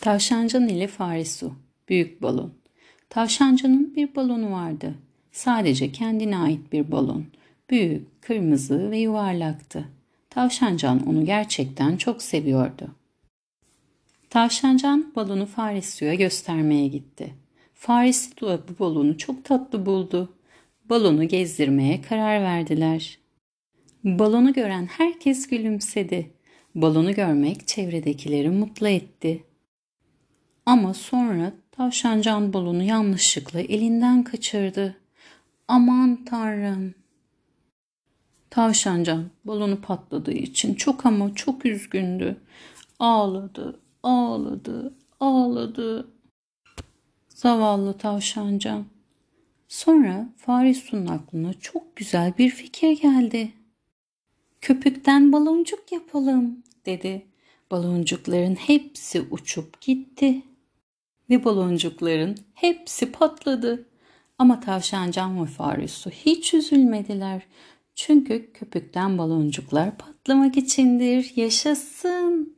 Tavşancan ile Fare Büyük balon. Tavşancanın bir balonu vardı. Sadece kendine ait bir balon. Büyük, kırmızı ve yuvarlaktı. Tavşancan onu gerçekten çok seviyordu. Tavşancan balonu Fare göstermeye gitti. Faresi de bu balonu çok tatlı buldu. Balonu gezdirmeye karar verdiler. Balonu gören herkes gülümsedi. Balonu görmek çevredekileri mutlu etti. Ama sonra tavşancan balonu yanlışlıkla elinden kaçırdı. Aman tanrım. Tavşancan balonu patladığı için çok ama çok üzgündü. Ağladı, ağladı, ağladı. Zavallı tavşancan. Sonra Faris'un aklına çok güzel bir fikir geldi. Köpükten baloncuk yapalım dedi. Baloncukların hepsi uçup gitti ve baloncukların hepsi patladı. Ama tavşancan ve fare hiç üzülmediler. Çünkü köpükten baloncuklar patlamak içindir. Yaşasın.